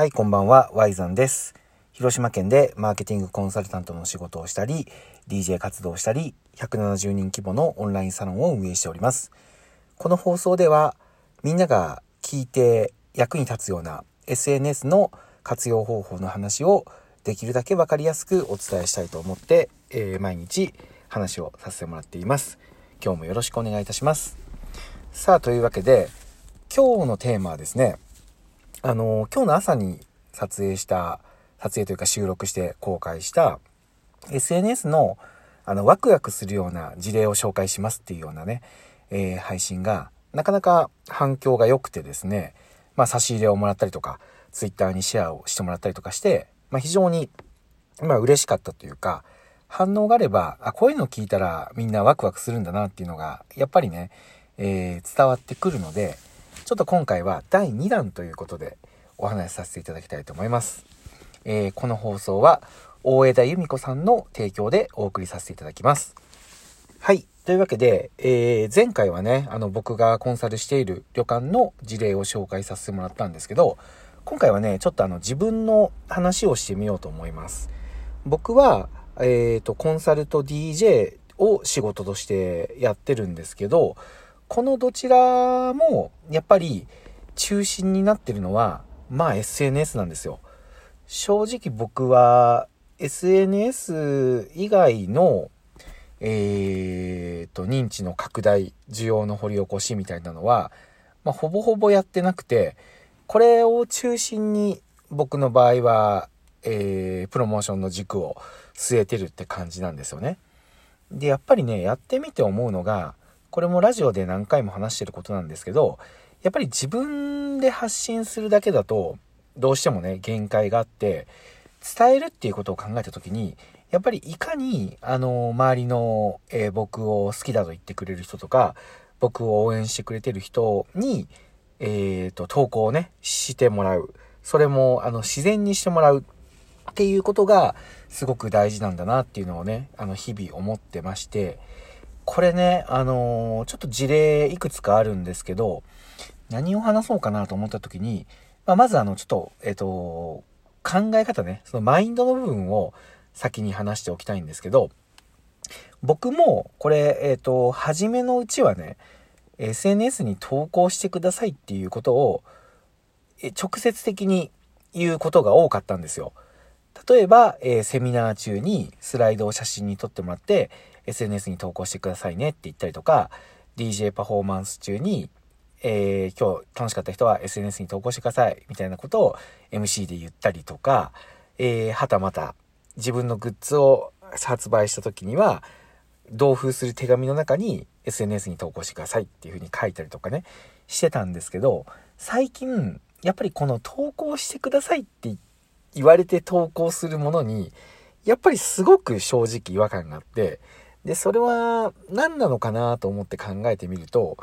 はい、こんばんは、ワイザンです。広島県でマーケティングコンサルタントの仕事をしたり、DJ 活動をしたり、170人規模のオンラインサロンを運営しております。この放送では、みんなが聞いて役に立つような SNS の活用方法の話をできるだけ分かりやすくお伝えしたいと思って、えー、毎日話をさせてもらっています。今日もよろしくお願いいたします。さあ、というわけで、今日のテーマはですね、あの、今日の朝に撮影した、撮影というか収録して公開した SNS のあのワクワクするような事例を紹介しますっていうようなね、えー、配信がなかなか反響が良くてですね、まあ差し入れをもらったりとか、Twitter にシェアをしてもらったりとかして、まあ非常に、まあ嬉しかったというか、反応があれば、あ、こういうのを聞いたらみんなワクワクするんだなっていうのが、やっぱりね、えー、伝わってくるので、ちょっと今回は第2弾ということでお話しさせていただきたいと思います。えー、この放送は大枝由美子さんの提供でお送りさせていただきます。はい。というわけで、えー、前回はね、あの僕がコンサルしている旅館の事例を紹介させてもらったんですけど、今回はね、ちょっとあの自分の話をしてみようと思います。僕は、えっ、ー、と、コンサルと DJ を仕事としてやってるんですけど、このどちらも、やっぱり中心になってるのは、まあ SNS なんですよ。正直僕は SNS 以外の、えー、と、認知の拡大、需要の掘り起こしみたいなのは、まあ、ほぼほぼやってなくて、これを中心に僕の場合は、えー、プロモーションの軸を据えてるって感じなんですよね。で、やっぱりね、やってみて思うのが、これもラジオで何回も話してることなんですけど、やっぱり自分で発信するだけだと、どうしてもね、限界があって、伝えるっていうことを考えた時に、やっぱりいかに、あの、周りの、えー、僕を好きだと言ってくれる人とか、僕を応援してくれてる人に、えっ、ー、と、投稿をね、してもらう。それも、あの、自然にしてもらうっていうことが、すごく大事なんだなっていうのをね、あの、日々思ってまして、これね、あのー、ちょっと事例いくつかあるんですけど、何を話そうかなと思った時に、まあ、まずあの、ちょっと、えっ、ー、と、考え方ね、そのマインドの部分を先に話しておきたいんですけど、僕も、これ、えっ、ー、と、初めのうちはね、SNS に投稿してくださいっていうことを、直接的に言うことが多かったんですよ。例えば、えー、セミナー中にスライドを写真に撮ってもらって、SNS に投稿してくださいねって言ったりとか、DJ パフォーマンス中に、えー、今日楽しかった人は SNS に投稿してくださいみたいなことを MC で言ったりとか、えー、はたまた自分のグッズを発売した時には、同封する手紙の中に SNS に投稿してくださいっていう風に書いたりとかね、してたんですけど、最近、やっぱりこの投稿してくださいって言われて投稿するものに、やっぱりすごく正直違和感があって、で、それは何なのかなと思って考えてみると、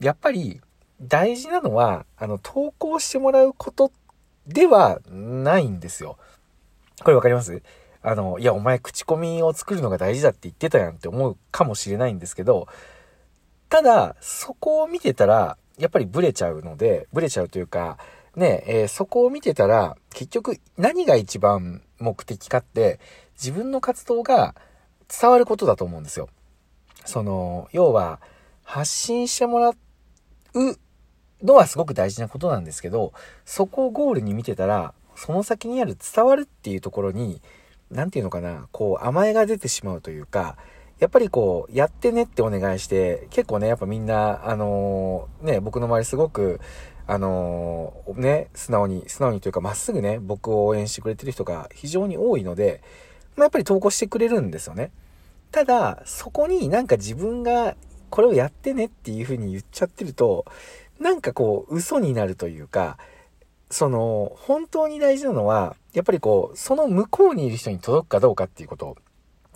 やっぱり大事なのは、あの、投稿してもらうことではないんですよ。これわかります？あの、いや、お前口コミを作るのが大事だって言ってたやんって思うかもしれないんですけど、ただ、そこを見てたら、やっぱりブレちゃうので、ブレちゃうというか、ね、えー、そこを見てたら、結局何が一番目的かって、自分の活動が伝わることだと思うんですよ。その、要は、発信してもらうのはすごく大事なことなんですけど、そこをゴールに見てたら、その先にある伝わるっていうところに、何て言うのかな、こう甘えが出てしまうというか、やっぱりこう、やってねってお願いして、結構ね、やっぱみんな、あのー、ね、僕の周りすごく、あのー、ね、素直に、素直にというかまっすぐね、僕を応援してくれてる人が非常に多いので、まあ、やっぱり投稿してくれるんですよね。ただ、そこになんか自分がこれをやってねっていう風に言っちゃってると、なんかこう、嘘になるというか、その、本当に大事なのは、やっぱりこう、その向こうにいる人に届くかどうかっていうことを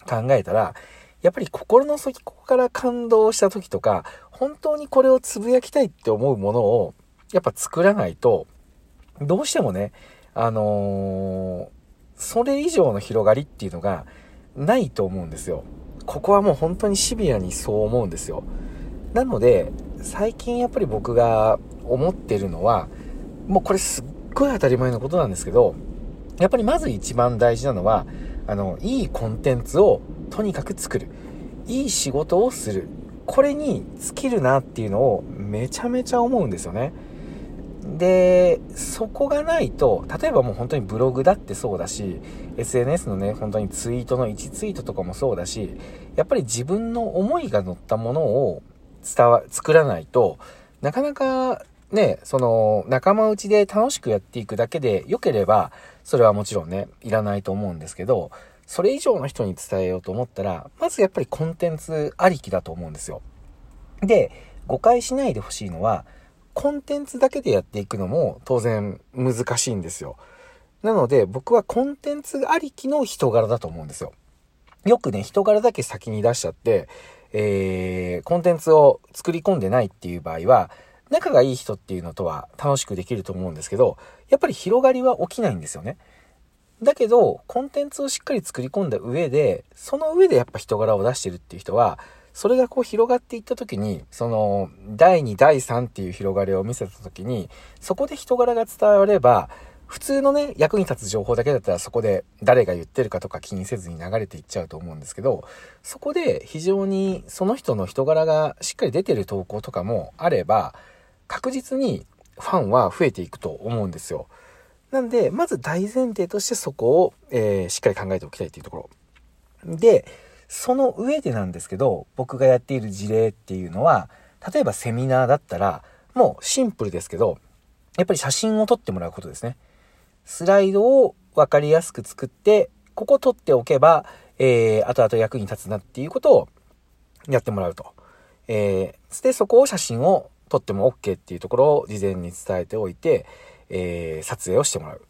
考えたら、やっぱり心の底から感動した時とか、本当にこれをつぶやきたいって思うものを、やっぱ作らないと、どうしてもね、あのー、それ以上の広がりっていうのがないと思うんですよ。ここはもう本当にシビアにそう思うんですよ。なので、最近やっぱり僕が思ってるのは、もうこれすっごい当たり前のことなんですけど、やっぱりまず一番大事なのは、あの、いいコンテンツをとにかく作る。いい仕事をする。これに尽きるなっていうのをめちゃめちゃ思うんですよね。で、そこがないと、例えばもう本当にブログだってそうだし、SNS のね、本当にツイートの1ツイートとかもそうだし、やっぱり自分の思いが乗ったものを伝わ、作らないと、なかなかね、その仲間内で楽しくやっていくだけで良ければ、それはもちろんね、いらないと思うんですけど、それ以上の人に伝えようと思ったら、まずやっぱりコンテンツありきだと思うんですよ。で、誤解しないでほしいのは、コンテンツだけでやっていくのも当然難しいんですよ。なので僕はコンテンツありきの人柄だと思うんですよ。よくね、人柄だけ先に出しちゃって、えー、コンテンツを作り込んでないっていう場合は、仲がいい人っていうのとは楽しくできると思うんですけど、やっぱり広がりは起きないんですよね。だけど、コンテンツをしっかり作り込んだ上で、その上でやっぱ人柄を出してるっていう人は、それがこう広がっていった時に、その、第2、第3っていう広がりを見せた時に、そこで人柄が伝われば、普通のね、役に立つ情報だけだったらそこで誰が言ってるかとか気にせずに流れていっちゃうと思うんですけど、そこで非常にその人の人柄がしっかり出てる投稿とかもあれば、確実にファンは増えていくと思うんですよ。なんで、まず大前提としてそこを、えー、しっかり考えておきたいっていうところ。で、その上でなんですけど、僕がやっている事例っていうのは、例えばセミナーだったら、もうシンプルですけど、やっぱり写真を撮ってもらうことですね。スライドを分かりやすく作って、ここ撮っておけば、えー、後々役に立つなっていうことをやってもらうと。えー、で、そこを写真を撮っても OK っていうところを事前に伝えておいて、えー、撮影をしてもらう。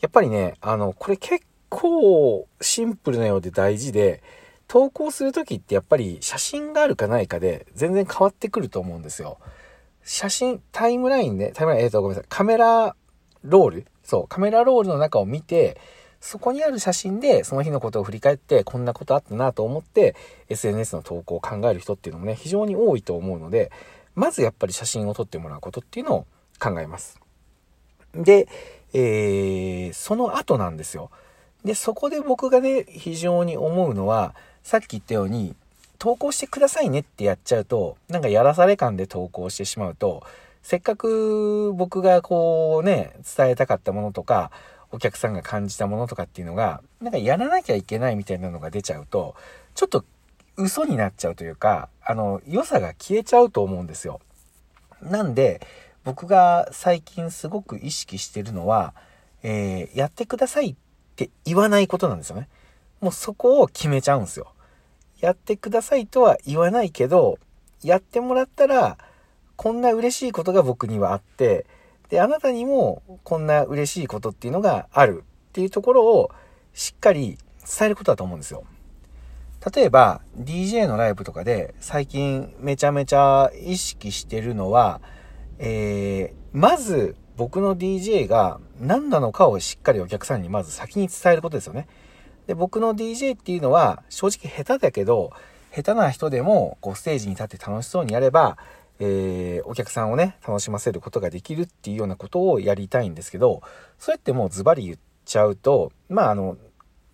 やっぱりね、あの、これ結構シンプルなようで大事で、投稿する時ってやっぱり写真があるかないかで全然変わってくると思うんですよ。写真、タイムラインで、タイムライン、えっ、ー、と、ごめんなさい、カメラロール？そう、カメラロールの中を見て、そこにある写真でその日のことを振り返ってこんなことあったなと思って SNS の投稿を考える人っていうのもね非常に多いと思うのでまずやっぱり写真を撮ってもらうことっていうのを考えます。で、えー、その後なんですよ。で、そこで僕がね、非常に思うのは、さっき言ったように、投稿してくださいねってやっちゃうと、なんかやらされ感で投稿してしまうと、せっかく僕がこうね、伝えたかったものとか、お客さんが感じたものとかっていうのが、なんかやらなきゃいけないみたいなのが出ちゃうと、ちょっと嘘になっちゃうというか、あの、良さが消えちゃうと思うんですよ。なんで、僕が最近すごく意識してるのは、えー、やってくださいってって言わないことなんですよね。もうそこを決めちゃうんですよ。やってくださいとは言わないけど、やってもらったら、こんな嬉しいことが僕にはあって、で、あなたにもこんな嬉しいことっていうのがあるっていうところをしっかり伝えることだと思うんですよ。例えば DJ のライブとかで最近めちゃめちゃ意識してるのは、えー、まず僕の DJ が何なのかをしっかりお客さんにまず先に伝えることですよね。で、僕の DJ っていうのは正直下手だけど、下手な人でもこうステージに立って楽しそうにやれば、えー、お客さんをね、楽しませることができるっていうようなことをやりたいんですけど、それってもうズバリ言っちゃうと、まああの、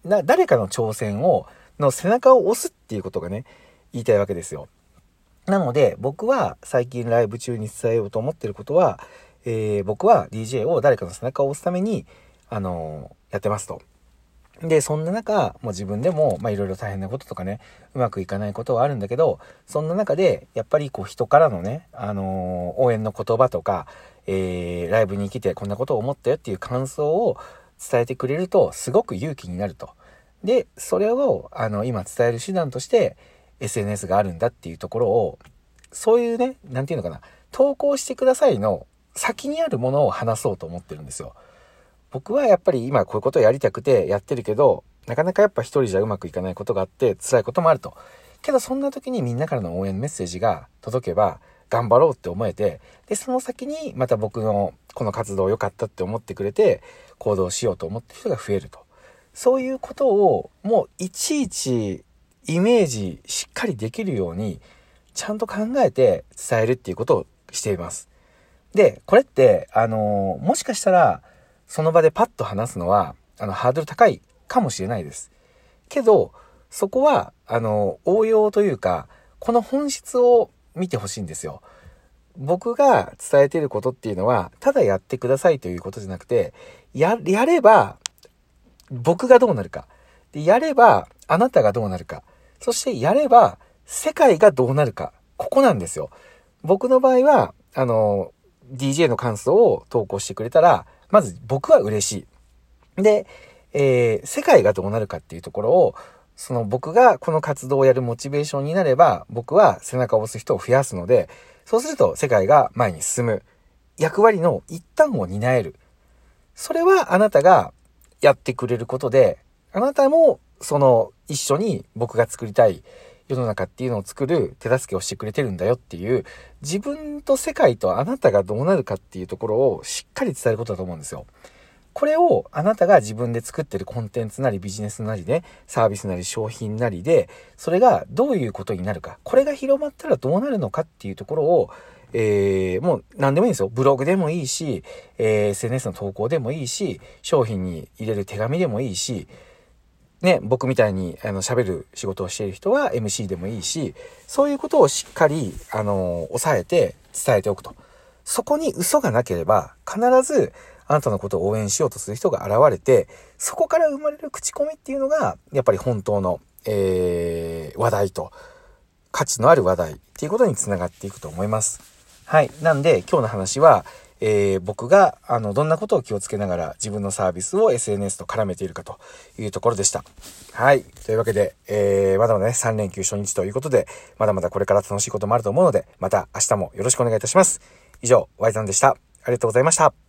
な、誰かの挑戦をの背中を押すっていうことがね、言いたいわけですよ。なので、僕は最近ライブ中に伝えようと思ってることは、えー、僕は DJ を誰かの背中を押すために、あのー、やってますと。で、そんな中、もう自分でも、まあ、いろいろ大変なこととかね、うまくいかないことはあるんだけど、そんな中で、やっぱりこう人からのね、あのー、応援の言葉とか、えー、ライブに来てこんなことを思ったよっていう感想を伝えてくれると、すごく勇気になると。で、それを、あの、今伝える手段として SNS があるんだっていうところを、そういうね、なんていうのかな、投稿してくださいの先にあるものを話そうと思ってるんですよ。僕はやっぱり今こういうことをやりたくてやってるけど、なかなかやっぱ一人じゃうまくいかないことがあって辛いこともあると。けどそんな時にみんなからの応援メッセージが届けば頑張ろうって思えて、で、その先にまた僕のこの活動良かったって思ってくれて行動しようと思ってる人が増えると。そういうことをもういちいちイメージしっかりできるようにちゃんと考えて伝えるっていうことをしています。で、これって、あのもしかしたらその場でパッと話すのは、あの、ハードル高いかもしれないです。けど、そこは、あの、応用というか、この本質を見てほしいんですよ。僕が伝えてることっていうのは、ただやってくださいということじゃなくて、や、やれば、僕がどうなるか。で、やれば、あなたがどうなるか。そしてやれば、世界がどうなるか。ここなんですよ。僕の場合は、あの、DJ の感想を投稿してくれたら、まず僕は嬉しい。で、えー、世界がどうなるかっていうところを、その僕がこの活動をやるモチベーションになれば、僕は背中を押す人を増やすので、そうすると世界が前に進む。役割の一端を担える。それはあなたがやってくれることで、あなたもその一緒に僕が作りたい世の中っていうのを作る手助けをしてくれてるんだよっていう、自分と世界とあなたがどうなるかっていうところをしっかり伝えることだと思うんですよ。これをあなたが自分で作ってるコンテンツなりビジネスなりね、サービスなり商品なりで、それがどういうことになるか、これが広まったらどうなるのかっていうところを、えー、もう何でもいいんですよ。ブログでもいいし、えー、SNS の投稿でもいいし、商品に入れる手紙でもいいし、ね、僕みたいに、あの、喋る仕事をしている人は MC でもいいし、そういうことをしっかり、あの、抑えて伝えておくと。そこに嘘がなければ、必ず、あなたのことを応援しようとする人が現れて、そこから生まれる口コミっていうのが、やっぱり本当の、えー、話題と、価値のある話題っていうことにつながっていくと思います。はい。なんで、今日の話は、えー、僕が、あの、どんなことを気をつけながら自分のサービスを SNS と絡めているかというところでした。はい。というわけで、えー、まだまだね、3連休初日ということで、まだまだこれから楽しいこともあると思うので、また明日もよろしくお願いいたします。以上、ワイザンでした。ありがとうございました。